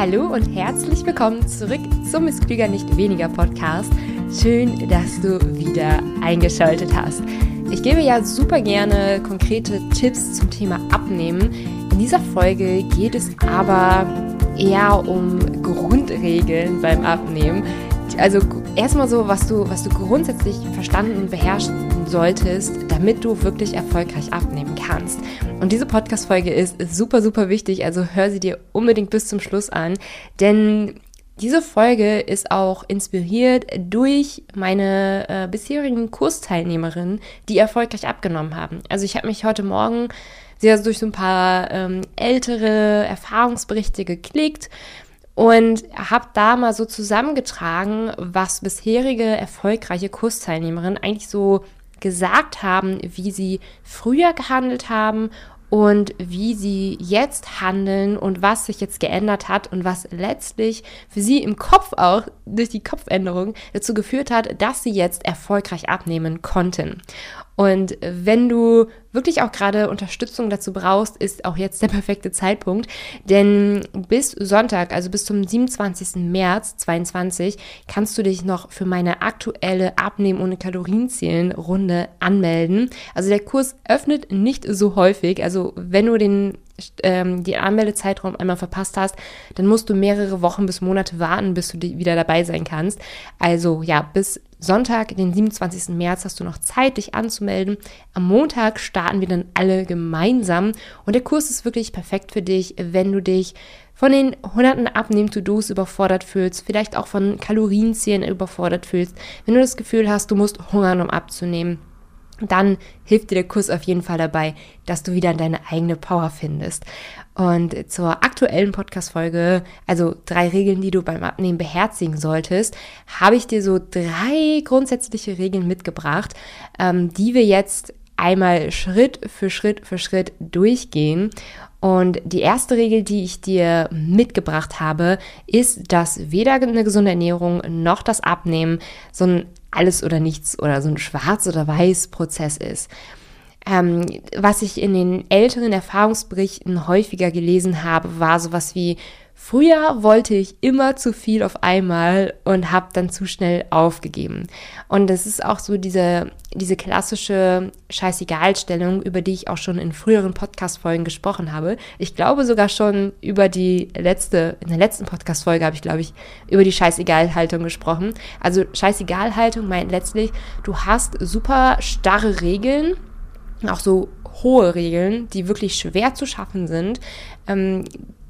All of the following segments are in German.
Hallo und herzlich willkommen zurück zum Miss Klüger nicht weniger Podcast. Schön, dass du wieder eingeschaltet hast. Ich gebe ja super gerne konkrete Tipps zum Thema Abnehmen. In dieser Folge geht es aber eher um Grundregeln beim Abnehmen. Also erstmal so, was du, was du grundsätzlich verstanden und beherrschen solltest, damit du wirklich erfolgreich abnehmen kannst. Und diese Podcast-Folge ist super, super wichtig, also hör sie dir unbedingt bis zum Schluss an, denn diese Folge ist auch inspiriert durch meine äh, bisherigen Kursteilnehmerinnen, die erfolgreich abgenommen haben. Also ich habe mich heute Morgen sehr durch so ein paar ähm, ältere Erfahrungsberichte geklickt und habe da mal so zusammengetragen, was bisherige erfolgreiche Kursteilnehmerinnen eigentlich so gesagt haben, wie sie früher gehandelt haben und wie sie jetzt handeln und was sich jetzt geändert hat und was letztlich für sie im Kopf auch durch die Kopfänderung dazu geführt hat, dass sie jetzt erfolgreich abnehmen konnten. Und wenn du wirklich auch gerade Unterstützung dazu brauchst, ist auch jetzt der perfekte Zeitpunkt. Denn bis Sonntag, also bis zum 27. März 2022, kannst du dich noch für meine aktuelle Abnehmen ohne Kalorienzählen Runde anmelden. Also der Kurs öffnet nicht so häufig. Also wenn du den ähm, die Anmeldezeitraum einmal verpasst hast, dann musst du mehrere Wochen bis Monate warten, bis du wieder dabei sein kannst. Also ja, bis Sonntag, den 27. März, hast du noch Zeit, dich anzumelden. Am Montag starten wir dann alle gemeinsam und der Kurs ist wirklich perfekt für dich, wenn du dich von den hunderten Abnehmen-To-Dos überfordert fühlst, vielleicht auch von Kalorienzählen überfordert fühlst, wenn du das Gefühl hast, du musst hungern, um abzunehmen dann hilft dir der Kurs auf jeden Fall dabei, dass du wieder deine eigene Power findest. Und zur aktuellen Podcast-Folge, also drei Regeln, die du beim Abnehmen beherzigen solltest, habe ich dir so drei grundsätzliche Regeln mitgebracht, ähm, die wir jetzt einmal Schritt für Schritt für Schritt durchgehen. Und die erste Regel, die ich dir mitgebracht habe, ist, dass weder eine gesunde Ernährung noch das Abnehmen so ein alles oder nichts oder so ein Schwarz- oder Weiß-Prozess ist. Ähm, was ich in den älteren Erfahrungsberichten häufiger gelesen habe, war sowas wie, Früher wollte ich immer zu viel auf einmal und habe dann zu schnell aufgegeben. Und das ist auch so diese, diese klassische Scheißegalstellung, über die ich auch schon in früheren Podcast-Folgen gesprochen habe. Ich glaube sogar schon über die letzte, in der letzten Podcast-Folge habe ich, glaube ich, über die Scheißegal-Haltung gesprochen. Also Scheißegal-Haltung meint letztlich, du hast super starre Regeln, auch so hohe Regeln, die wirklich schwer zu schaffen sind, ähm,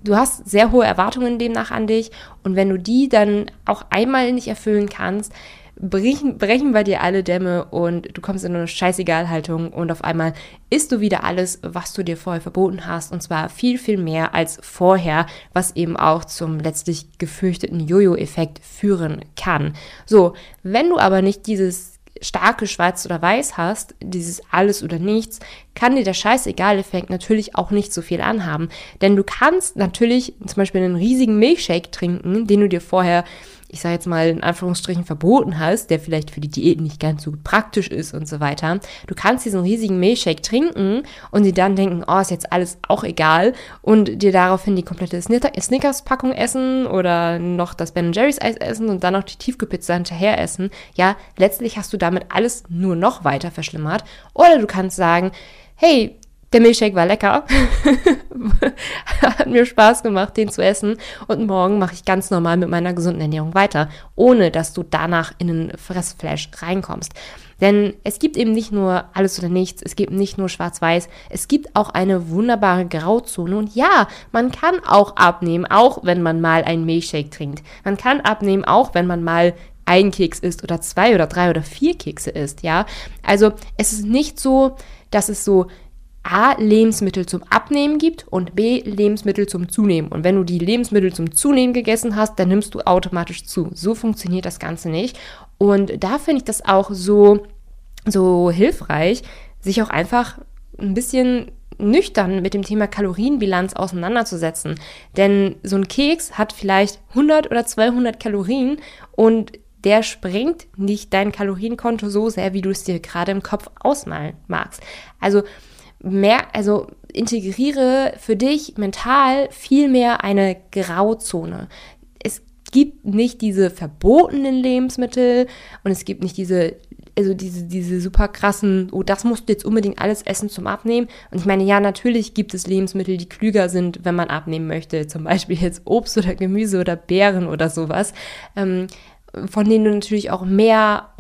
du hast sehr hohe Erwartungen demnach an dich und wenn du die dann auch einmal nicht erfüllen kannst, brechen, brechen bei dir alle Dämme und du kommst in eine Scheißegal-Haltung und auf einmal isst du wieder alles, was du dir vorher verboten hast und zwar viel, viel mehr als vorher, was eben auch zum letztlich gefürchteten Jojo-Effekt führen kann. So, wenn du aber nicht dieses starke Schwarz oder Weiß hast, dieses alles oder nichts, kann dir der Scheißegal-Effekt natürlich auch nicht so viel anhaben. Denn du kannst natürlich zum Beispiel einen riesigen Milchshake trinken, den du dir vorher ich sage jetzt mal in Anführungsstrichen verboten hast, der vielleicht für die Diät nicht ganz so praktisch ist und so weiter. Du kannst diesen riesigen Milchshake trinken und sie dann denken, oh, ist jetzt alles auch egal und dir daraufhin die komplette Snickers-Packung essen oder noch das Ben Jerry's Eis essen und dann noch die Tiefkühlpizza hinterher essen. Ja, letztlich hast du damit alles nur noch weiter verschlimmert. Oder du kannst sagen, hey, der Milchshake war lecker. Hat mir Spaß gemacht, den zu essen. Und morgen mache ich ganz normal mit meiner gesunden Ernährung weiter, ohne dass du danach in einen Fressflash reinkommst. Denn es gibt eben nicht nur alles oder nichts, es gibt nicht nur schwarz-weiß, es gibt auch eine wunderbare Grauzone. Und ja, man kann auch abnehmen, auch wenn man mal einen Milchshake trinkt. Man kann abnehmen, auch wenn man mal ein Keks isst oder zwei oder drei oder vier Kekse isst, ja. Also es ist nicht so, dass es so A, Lebensmittel zum Abnehmen gibt und B, Lebensmittel zum Zunehmen. Und wenn du die Lebensmittel zum Zunehmen gegessen hast, dann nimmst du automatisch zu. So funktioniert das Ganze nicht. Und da finde ich das auch so, so hilfreich, sich auch einfach ein bisschen nüchtern mit dem Thema Kalorienbilanz auseinanderzusetzen. Denn so ein Keks hat vielleicht 100 oder 200 Kalorien und der sprengt nicht dein Kalorienkonto so sehr, wie du es dir gerade im Kopf ausmalen magst. Also mehr, also integriere für dich mental viel mehr eine Grauzone. Es gibt nicht diese verbotenen Lebensmittel und es gibt nicht diese also diese, diese super krassen, oh, das musst du jetzt unbedingt alles essen zum Abnehmen. Und ich meine, ja, natürlich gibt es Lebensmittel, die klüger sind, wenn man abnehmen möchte. Zum Beispiel jetzt Obst oder Gemüse oder Beeren oder sowas, ähm, von denen du natürlich auch mehr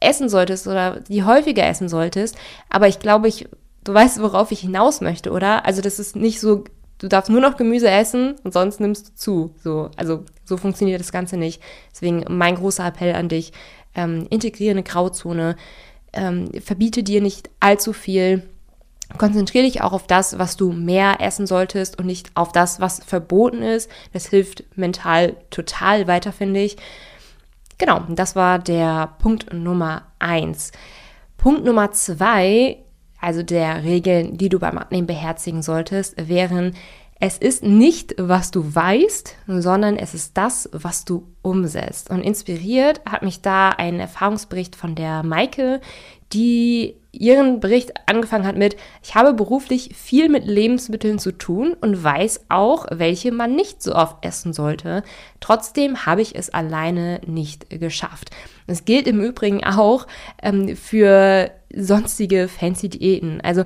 essen solltest oder die häufiger essen solltest. Aber ich glaube, ich, du weißt, worauf ich hinaus möchte, oder? Also das ist nicht so, du darfst nur noch Gemüse essen und sonst nimmst du zu. So, also so funktioniert das Ganze nicht. Deswegen mein großer Appell an dich, ähm, integriere eine Grauzone, ähm, verbiete dir nicht allzu viel. Konzentriere dich auch auf das, was du mehr essen solltest und nicht auf das, was verboten ist. Das hilft mental total weiter, finde ich. Genau, das war der Punkt Nummer eins. Punkt Nummer zwei, also der Regeln, die du beim Abnehmen beherzigen solltest, wären, es ist nicht, was du weißt, sondern es ist das, was du umsetzt. Und inspiriert hat mich da ein Erfahrungsbericht von der Maike, die ihren Bericht angefangen hat mit, ich habe beruflich viel mit Lebensmitteln zu tun und weiß auch, welche man nicht so oft essen sollte. Trotzdem habe ich es alleine nicht geschafft. Das gilt im Übrigen auch ähm, für sonstige fancy Diäten. Also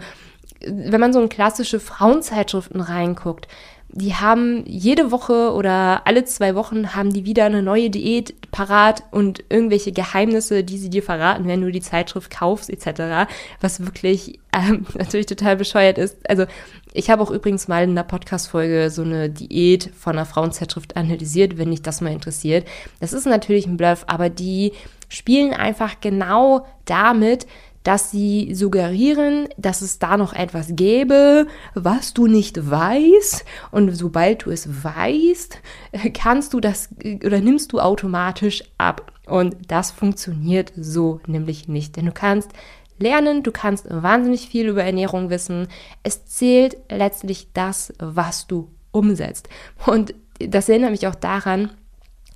wenn man so in klassische Frauenzeitschriften reinguckt, die haben jede Woche oder alle zwei Wochen haben die wieder eine neue Diät parat und irgendwelche Geheimnisse, die sie dir verraten, wenn du die Zeitschrift kaufst etc., was wirklich ähm, natürlich total bescheuert ist. Also ich habe auch übrigens mal in einer Podcast-Folge so eine Diät von einer Frauenzeitschrift analysiert, wenn dich das mal interessiert. Das ist natürlich ein Bluff, aber die spielen einfach genau damit, dass sie suggerieren, dass es da noch etwas gäbe, was du nicht weißt. Und sobald du es weißt, kannst du das oder nimmst du automatisch ab. Und das funktioniert so nämlich nicht. Denn du kannst lernen, du kannst wahnsinnig viel über Ernährung wissen. Es zählt letztlich das, was du umsetzt. Und das erinnert mich auch daran,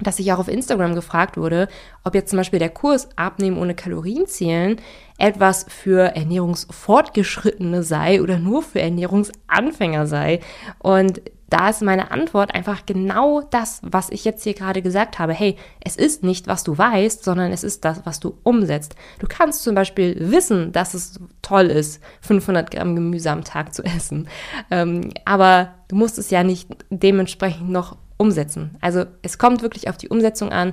dass ich auch auf Instagram gefragt wurde, ob jetzt zum Beispiel der Kurs Abnehmen ohne Kalorien zählen etwas für Ernährungsfortgeschrittene sei oder nur für Ernährungsanfänger sei. Und da ist meine Antwort einfach genau das, was ich jetzt hier gerade gesagt habe. Hey, es ist nicht, was du weißt, sondern es ist das, was du umsetzt. Du kannst zum Beispiel wissen, dass es toll ist, 500 Gramm Gemüse am Tag zu essen. Ähm, aber du musst es ja nicht dementsprechend noch umsetzen. Also es kommt wirklich auf die Umsetzung an.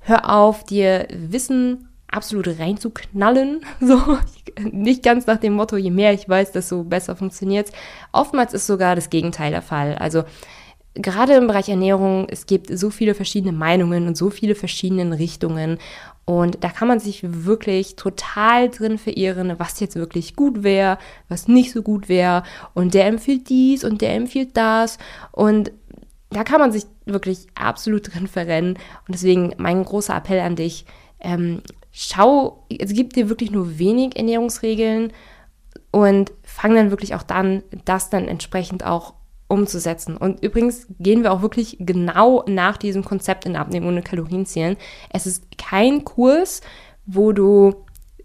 Hör auf, dir Wissen absolut reinzuknallen. So, nicht ganz nach dem Motto, je mehr ich weiß, desto besser funktioniert Oftmals ist sogar das Gegenteil der Fall. Also gerade im Bereich Ernährung, es gibt so viele verschiedene Meinungen und so viele verschiedene Richtungen. Und da kann man sich wirklich total drin verirren, was jetzt wirklich gut wäre, was nicht so gut wäre. Und der empfiehlt dies und der empfiehlt das. Und da kann man sich wirklich absolut drin verrennen. Und deswegen mein großer Appell an dich, ähm, schau, es gibt dir wirklich nur wenig Ernährungsregeln und fang dann wirklich auch dann, das dann entsprechend auch umzusetzen. Und übrigens gehen wir auch wirklich genau nach diesem Konzept in Abnehmen ohne Kalorien zählen. Es ist kein Kurs, wo du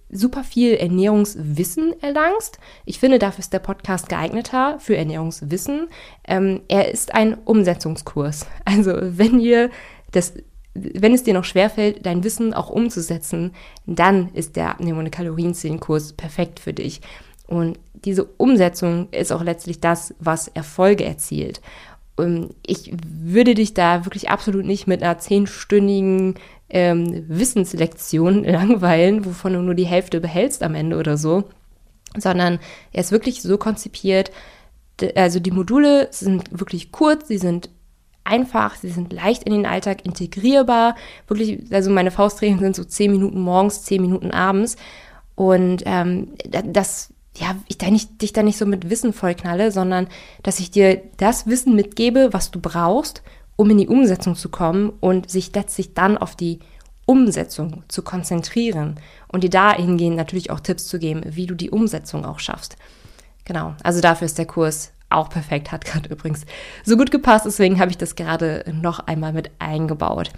super viel Ernährungswissen erlangst. Ich finde, dafür ist der Podcast geeigneter für Ernährungswissen. Ähm, er ist ein Umsetzungskurs. Also wenn ihr das wenn es dir noch schwerfällt, dein Wissen auch umzusetzen, dann ist der Abnehmen- und Kalorienzählenkurs perfekt für dich. Und diese Umsetzung ist auch letztlich das, was Erfolge erzielt. Und ich würde dich da wirklich absolut nicht mit einer zehnstündigen ähm, Wissenslektion langweilen, wovon du nur die Hälfte behältst am Ende oder so, sondern er ist wirklich so konzipiert, also die Module sind wirklich kurz, sie sind einfach, sie sind leicht in den Alltag integrierbar. Wirklich, also meine Faustregeln sind so zehn Minuten morgens, zehn Minuten abends. Und ähm, das, ja, ich da nicht, dich da nicht so mit Wissen vollknalle, sondern dass ich dir das Wissen mitgebe, was du brauchst, um in die Umsetzung zu kommen und sich letztlich dann auf die Umsetzung zu konzentrieren und dir dahingehend natürlich auch Tipps zu geben, wie du die Umsetzung auch schaffst. Genau, also dafür ist der Kurs auch perfekt, hat gerade übrigens so gut gepasst, deswegen habe ich das gerade noch einmal mit eingebaut.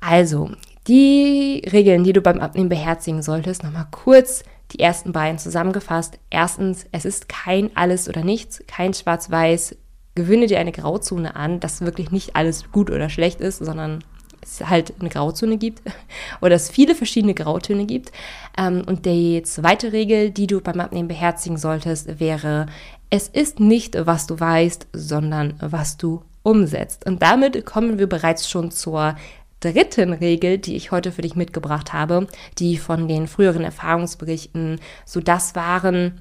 Also, die Regeln, die du beim Abnehmen beherzigen solltest, nochmal kurz die ersten beiden zusammengefasst. Erstens, es ist kein alles oder nichts, kein Schwarz-Weiß. Gewinne dir eine Grauzone an, dass wirklich nicht alles gut oder schlecht ist, sondern es halt eine Grauzone gibt oder es viele verschiedene Grautöne gibt. Ähm, und die zweite Regel, die du beim Abnehmen beherzigen solltest, wäre, es ist nicht, was du weißt, sondern was du umsetzt. Und damit kommen wir bereits schon zur dritten Regel, die ich heute für dich mitgebracht habe, die von den früheren Erfahrungsberichten so das waren,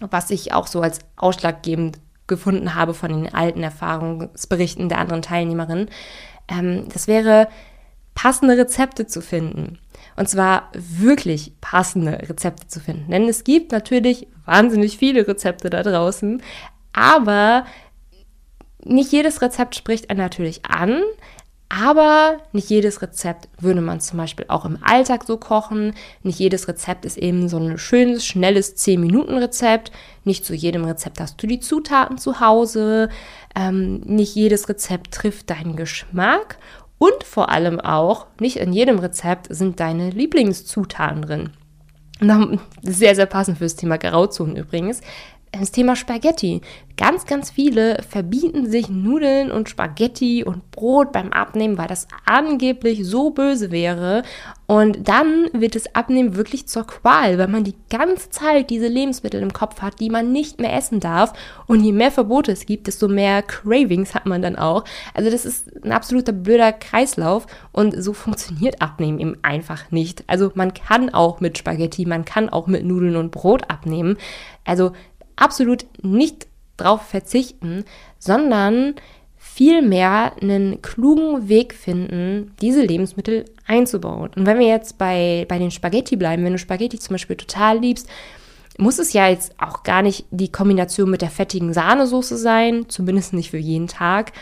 was ich auch so als ausschlaggebend gefunden habe von den alten Erfahrungsberichten der anderen Teilnehmerinnen. Ähm, das wäre, passende Rezepte zu finden. Und zwar wirklich passende Rezepte zu finden. Denn es gibt natürlich wahnsinnig viele Rezepte da draußen, aber nicht jedes Rezept spricht einen natürlich an. Aber nicht jedes Rezept würde man zum Beispiel auch im Alltag so kochen. Nicht jedes Rezept ist eben so ein schönes, schnelles 10-Minuten-Rezept. Nicht zu jedem Rezept hast du die Zutaten zu Hause. Ähm, nicht jedes Rezept trifft deinen Geschmack. Und vor allem auch, nicht in jedem Rezept sind deine Lieblingszutaten drin. Sehr, sehr passend fürs Thema Grauzonen übrigens das Thema Spaghetti. Ganz, ganz viele verbieten sich Nudeln und Spaghetti und Brot beim Abnehmen, weil das angeblich so böse wäre. Und dann wird das Abnehmen wirklich zur Qual, weil man die ganze Zeit diese Lebensmittel im Kopf hat, die man nicht mehr essen darf. Und je mehr Verbote es gibt, desto mehr Cravings hat man dann auch. Also das ist ein absoluter blöder Kreislauf und so funktioniert Abnehmen eben einfach nicht. Also man kann auch mit Spaghetti, man kann auch mit Nudeln und Brot abnehmen. Also absolut nicht drauf verzichten, sondern vielmehr einen klugen Weg finden, diese Lebensmittel einzubauen. Und wenn wir jetzt bei, bei den Spaghetti bleiben, wenn du Spaghetti zum Beispiel total liebst, muss es ja jetzt auch gar nicht die Kombination mit der fettigen Sahnesoße sein, zumindest nicht für jeden Tag.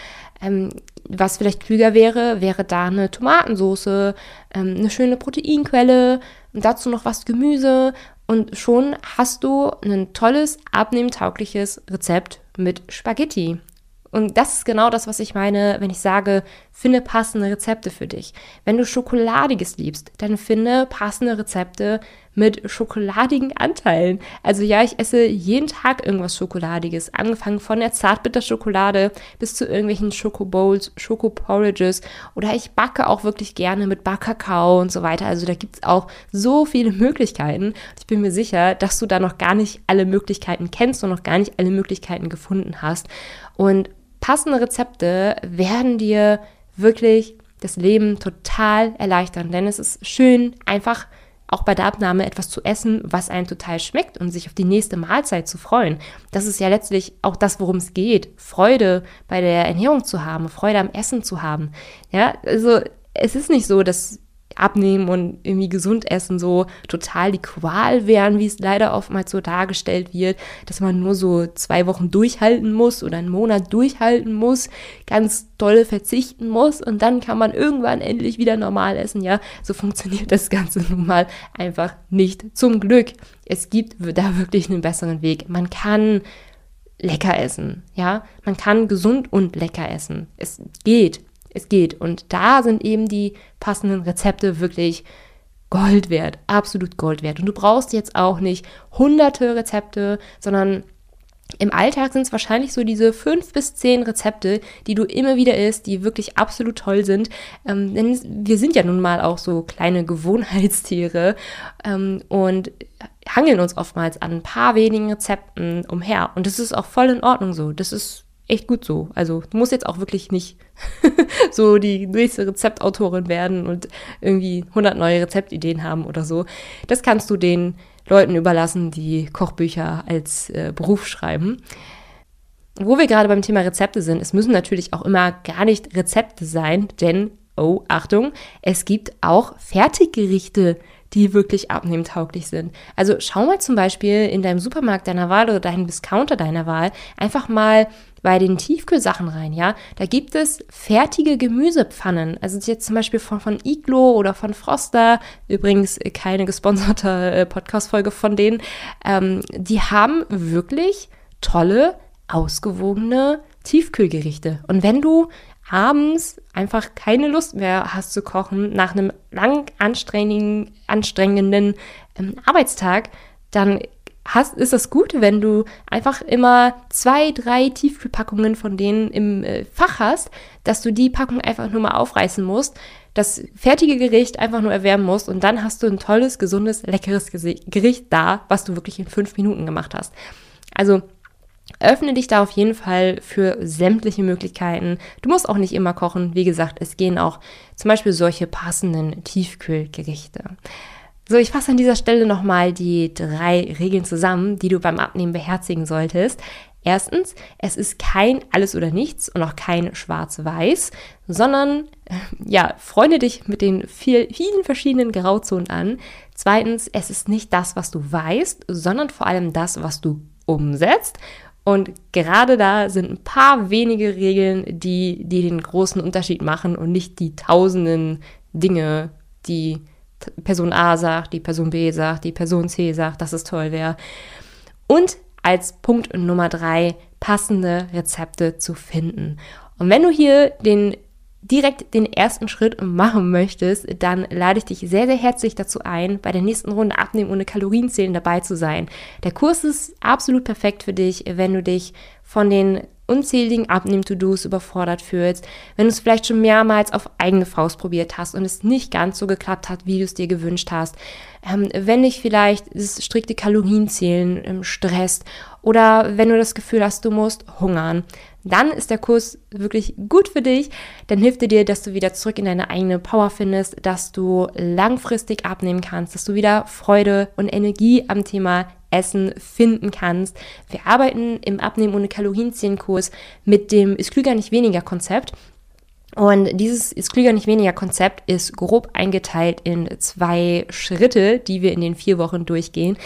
Ähm, was vielleicht klüger wäre, wäre da eine Tomatensoße, ähm, eine schöne Proteinquelle, und dazu noch was Gemüse und schon hast du ein tolles, abnehmtaugliches Rezept mit Spaghetti. Und das ist genau das, was ich meine, wenn ich sage, finde passende Rezepte für dich. Wenn du Schokoladiges liebst, dann finde passende Rezepte mit schokoladigen Anteilen. Also ja, ich esse jeden Tag irgendwas Schokoladiges, angefangen von der Zartbitterschokolade bis zu irgendwelchen Schokobowls, Schokoporridges oder ich backe auch wirklich gerne mit Backkakao und so weiter. Also da gibt es auch so viele Möglichkeiten. Ich bin mir sicher, dass du da noch gar nicht alle Möglichkeiten kennst und noch gar nicht alle Möglichkeiten gefunden hast. Und passende Rezepte werden dir wirklich das Leben total erleichtern, denn es ist schön, einfach auch bei der Abnahme etwas zu essen, was einem total schmeckt und sich auf die nächste Mahlzeit zu freuen. Das ist ja letztlich auch das, worum es geht. Freude bei der Ernährung zu haben, Freude am Essen zu haben. Ja, also es ist nicht so, dass Abnehmen und irgendwie gesund essen so total die Qual wären, wie es leider oftmals so dargestellt wird, dass man nur so zwei Wochen durchhalten muss oder einen Monat durchhalten muss, ganz dolle verzichten muss und dann kann man irgendwann endlich wieder normal essen. Ja, so funktioniert das Ganze nun mal einfach nicht. Zum Glück. Es gibt da wirklich einen besseren Weg. Man kann lecker essen, ja. Man kann gesund und lecker essen. Es geht es geht. Und da sind eben die passenden Rezepte wirklich Gold wert, absolut Gold wert. Und du brauchst jetzt auch nicht hunderte Rezepte, sondern im Alltag sind es wahrscheinlich so diese fünf bis zehn Rezepte, die du immer wieder isst, die wirklich absolut toll sind. Ähm, denn wir sind ja nun mal auch so kleine Gewohnheitstiere ähm, und hangeln uns oftmals an ein paar wenigen Rezepten umher. Und das ist auch voll in Ordnung so. Das ist echt gut so. Also du musst jetzt auch wirklich nicht so die nächste Rezeptautorin werden und irgendwie 100 neue Rezeptideen haben oder so. Das kannst du den Leuten überlassen, die Kochbücher als äh, Beruf schreiben. Wo wir gerade beim Thema Rezepte sind, es müssen natürlich auch immer gar nicht Rezepte sein, denn, oh, Achtung, es gibt auch Fertiggerichte, die wirklich abnehmtauglich sind. Also schau mal zum Beispiel in deinem Supermarkt deiner Wahl oder deinem Discounter deiner Wahl einfach mal bei den Tiefkühlsachen rein, ja. Da gibt es fertige Gemüsepfannen. Also jetzt zum Beispiel von, von Iglo oder von Froster, übrigens keine gesponserte äh, Podcast-Folge von denen. Ähm, die haben wirklich tolle, ausgewogene Tiefkühlgerichte. Und wenn du abends einfach keine Lust mehr hast zu kochen nach einem lang anstrengenden, anstrengenden ähm, Arbeitstag, dann hast, ist es gut, wenn du einfach immer zwei, drei Tiefkühlpackungen von denen im äh, Fach hast, dass du die Packung einfach nur mal aufreißen musst, das fertige Gericht einfach nur erwärmen musst und dann hast du ein tolles, gesundes, leckeres Gericht da, was du wirklich in fünf Minuten gemacht hast. Also Öffne dich da auf jeden Fall für sämtliche Möglichkeiten. Du musst auch nicht immer kochen. Wie gesagt, es gehen auch zum Beispiel solche passenden Tiefkühlgerichte. So, ich fasse an dieser Stelle nochmal die drei Regeln zusammen, die du beim Abnehmen beherzigen solltest. Erstens, es ist kein alles oder nichts und auch kein schwarz-weiß, sondern äh, ja, freunde dich mit den viel, vielen verschiedenen Grauzonen an. Zweitens, es ist nicht das, was du weißt, sondern vor allem das, was du umsetzt. Und gerade da sind ein paar wenige Regeln, die, die den großen Unterschied machen und nicht die tausenden Dinge, die Person A sagt, die Person B sagt, die Person C sagt, dass es toll wäre. Und als Punkt Nummer drei, passende Rezepte zu finden. Und wenn du hier den direkt den ersten Schritt machen möchtest, dann lade ich dich sehr, sehr herzlich dazu ein, bei der nächsten Runde Abnehmen ohne Kalorienzählen dabei zu sein. Der Kurs ist absolut perfekt für dich, wenn du dich von den unzähligen Abnehm-To-Dos überfordert fühlst, wenn du es vielleicht schon mehrmals auf eigene Faust probiert hast und es nicht ganz so geklappt hat, wie du es dir gewünscht hast, ähm, wenn dich vielleicht das strikte Kalorienzählen ähm, stresst oder wenn du das Gefühl hast, du musst hungern, dann ist der Kurs wirklich gut für dich. Dann hilft er dir, dass du wieder zurück in deine eigene Power findest, dass du langfristig abnehmen kannst, dass du wieder Freude und Energie am Thema Essen finden kannst. Wir arbeiten im Abnehmen ohne Kalorienzählen-Kurs mit dem Ist klüger nicht weniger Konzept. Und dieses ist klüger nicht weniger Konzept ist grob eingeteilt in zwei Schritte, die wir in den vier Wochen durchgehen.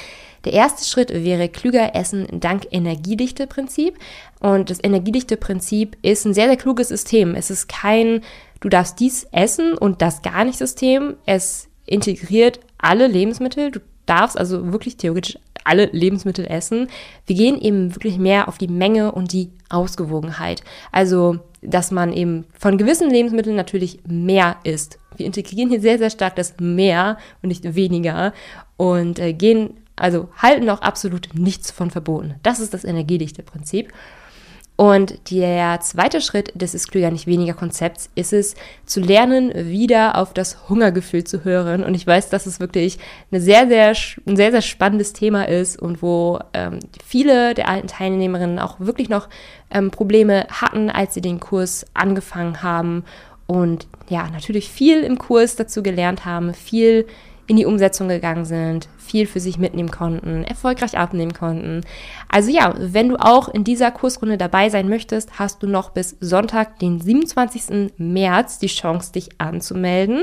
Der erste Schritt wäre klüger essen dank Energiedichte-Prinzip. Und das Energiedichte-Prinzip ist ein sehr, sehr kluges System. Es ist kein, du darfst dies essen und das gar nicht System. Es integriert alle Lebensmittel. Du darfst also wirklich theoretisch alle Lebensmittel essen. Wir gehen eben wirklich mehr auf die Menge und die Ausgewogenheit. Also, dass man eben von gewissen Lebensmitteln natürlich mehr isst. Wir integrieren hier sehr, sehr stark das mehr und nicht weniger und äh, gehen, also halten auch absolut nichts von verboten. Das ist das energiedichte Prinzip. Und der zweite Schritt des ist klüger nicht weniger Konzepts ist es, zu lernen, wieder auf das Hungergefühl zu hören. Und ich weiß, dass es wirklich eine sehr, sehr, ein sehr, sehr spannendes Thema ist und wo ähm, viele der alten Teilnehmerinnen auch wirklich noch ähm, Probleme hatten, als sie den Kurs angefangen haben. Und ja, natürlich viel im Kurs dazu gelernt haben, viel in die Umsetzung gegangen sind, viel für sich mitnehmen konnten, erfolgreich abnehmen konnten. Also ja, wenn du auch in dieser Kursrunde dabei sein möchtest, hast du noch bis Sonntag, den 27. März, die Chance, dich anzumelden.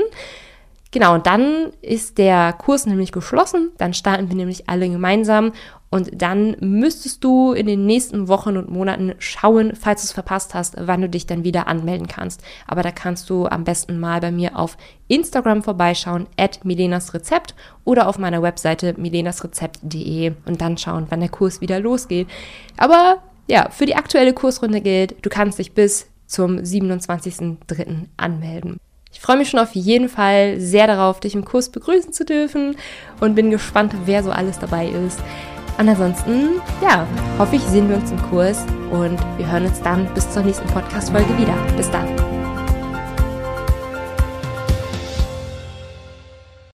Genau, und dann ist der Kurs nämlich geschlossen. Dann starten wir nämlich alle gemeinsam. Und dann müsstest du in den nächsten Wochen und Monaten schauen, falls du es verpasst hast, wann du dich dann wieder anmelden kannst. Aber da kannst du am besten mal bei mir auf Instagram vorbeischauen, at Milenas Rezept oder auf meiner Webseite milenasrezept.de und dann schauen, wann der Kurs wieder losgeht. Aber ja, für die aktuelle Kursrunde gilt, du kannst dich bis zum 27.03. anmelden. Ich freue mich schon auf jeden Fall sehr darauf, dich im Kurs begrüßen zu dürfen und bin gespannt, wer so alles dabei ist. Und ansonsten, ja, hoffe ich, sehen wir uns im Kurs und wir hören uns dann bis zur nächsten Podcast-Folge wieder. Bis dann.